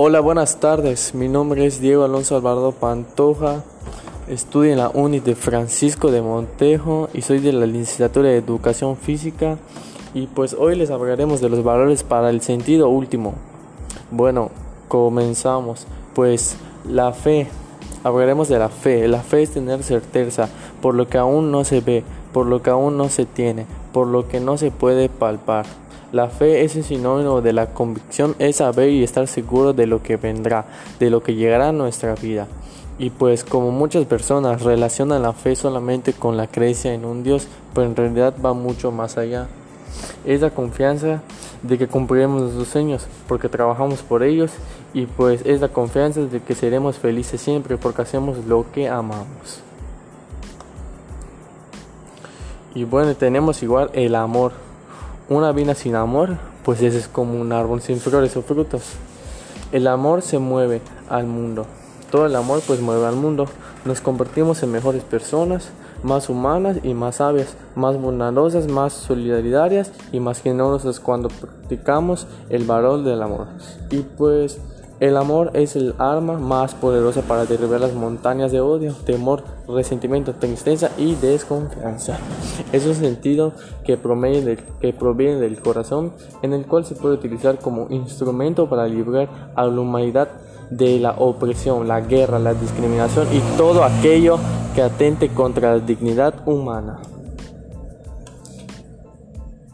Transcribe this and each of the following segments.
Hola, buenas tardes. Mi nombre es Diego Alonso Alvarado Pantoja. Estudio en la UNI de Francisco de Montejo y soy de la licenciatura de Educación Física. Y pues hoy les hablaremos de los valores para el sentido último. Bueno, comenzamos. Pues la fe. Hablaremos de la fe. La fe es tener certeza por lo que aún no se ve, por lo que aún no se tiene, por lo que no se puede palpar. La fe es el sinónimo de la convicción, es saber y estar seguro de lo que vendrá, de lo que llegará a nuestra vida. Y pues como muchas personas relacionan la fe solamente con la creencia en un Dios, pero en realidad va mucho más allá. Es la confianza de que cumpliremos nuestros sueños porque trabajamos por ellos y pues es la confianza de que seremos felices siempre porque hacemos lo que amamos. Y bueno, tenemos igual el amor. Una vida sin amor, pues ese es como un árbol sin flores o frutos. El amor se mueve al mundo. Todo el amor pues mueve al mundo. Nos convertimos en mejores personas, más humanas y más sabias, más bondadosas, más solidarias y más generosas cuando practicamos el valor del amor. Y pues el amor es el arma más poderosa para derribar las montañas de odio, temor, resentimiento, tristeza y desconfianza. Es un sentido que proviene, del, corazón, en el cual se puede utilizar como instrumento para librar a la humanidad de la opresión, la guerra, la discriminación y todo aquello que atente contra la dignidad humana.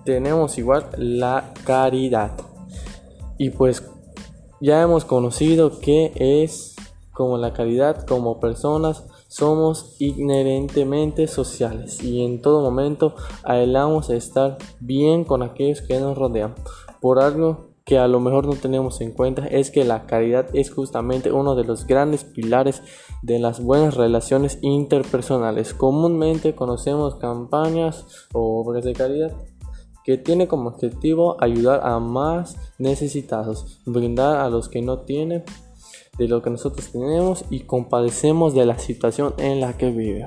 Tenemos igual la caridad. Y pues ya hemos conocido que es como la calidad, como personas, somos inherentemente sociales y en todo momento anhelamos estar bien con aquellos que nos rodean. Por algo que a lo mejor no tenemos en cuenta es que la caridad es justamente uno de los grandes pilares de las buenas relaciones interpersonales. Comúnmente conocemos campañas o obras de caridad que tiene como objetivo ayudar a más necesitados, brindar a los que no tienen de lo que nosotros tenemos y compadecemos de la situación en la que viven.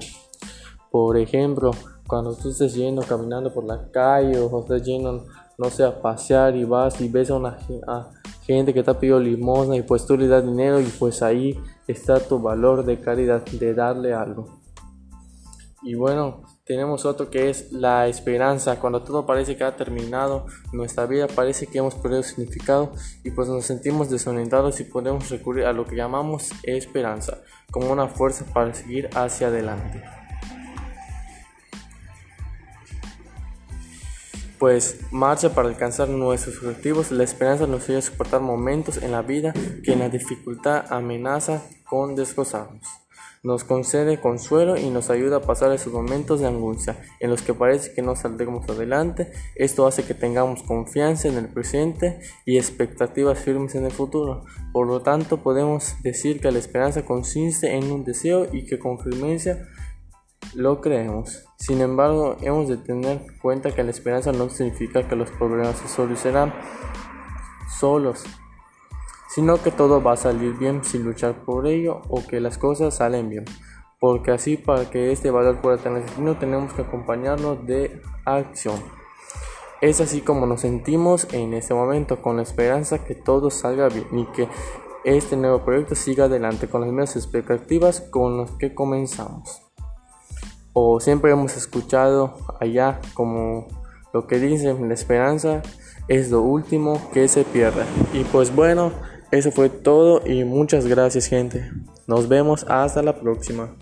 Por ejemplo, cuando tú estés yendo caminando por la calle o estés yendo, no sé, a pasear y vas y ves a una gente que te ha pedido limosna y pues tú le das dinero y pues ahí está tu valor de caridad, de darle algo. Y bueno, tenemos otro que es la esperanza. Cuando todo parece que ha terminado, nuestra vida parece que hemos perdido significado y pues nos sentimos desorientados y podemos recurrir a lo que llamamos esperanza como una fuerza para seguir hacia adelante. Pues marcha para alcanzar nuestros objetivos. La esperanza nos ayuda a soportar momentos en la vida que la dificultad amenaza con desgozarnos nos concede consuelo y nos ayuda a pasar esos momentos de angustia en los que parece que no saldremos adelante. Esto hace que tengamos confianza en el presente y expectativas firmes en el futuro. Por lo tanto, podemos decir que la esperanza consiste en un deseo y que con firmeza lo creemos. Sin embargo, hemos de tener en cuenta que la esperanza no significa que los problemas se solucionarán solos sino que todo va a salir bien sin luchar por ello o que las cosas salen bien. Porque así para que este valor pueda tener sentido tenemos que acompañarnos de acción. Es así como nos sentimos en este momento con la esperanza que todo salga bien y que este nuevo proyecto siga adelante con las mismas expectativas con las que comenzamos. O siempre hemos escuchado allá como lo que dicen, la esperanza es lo último que se pierde. Y pues bueno, eso fue todo y muchas gracias gente. Nos vemos hasta la próxima.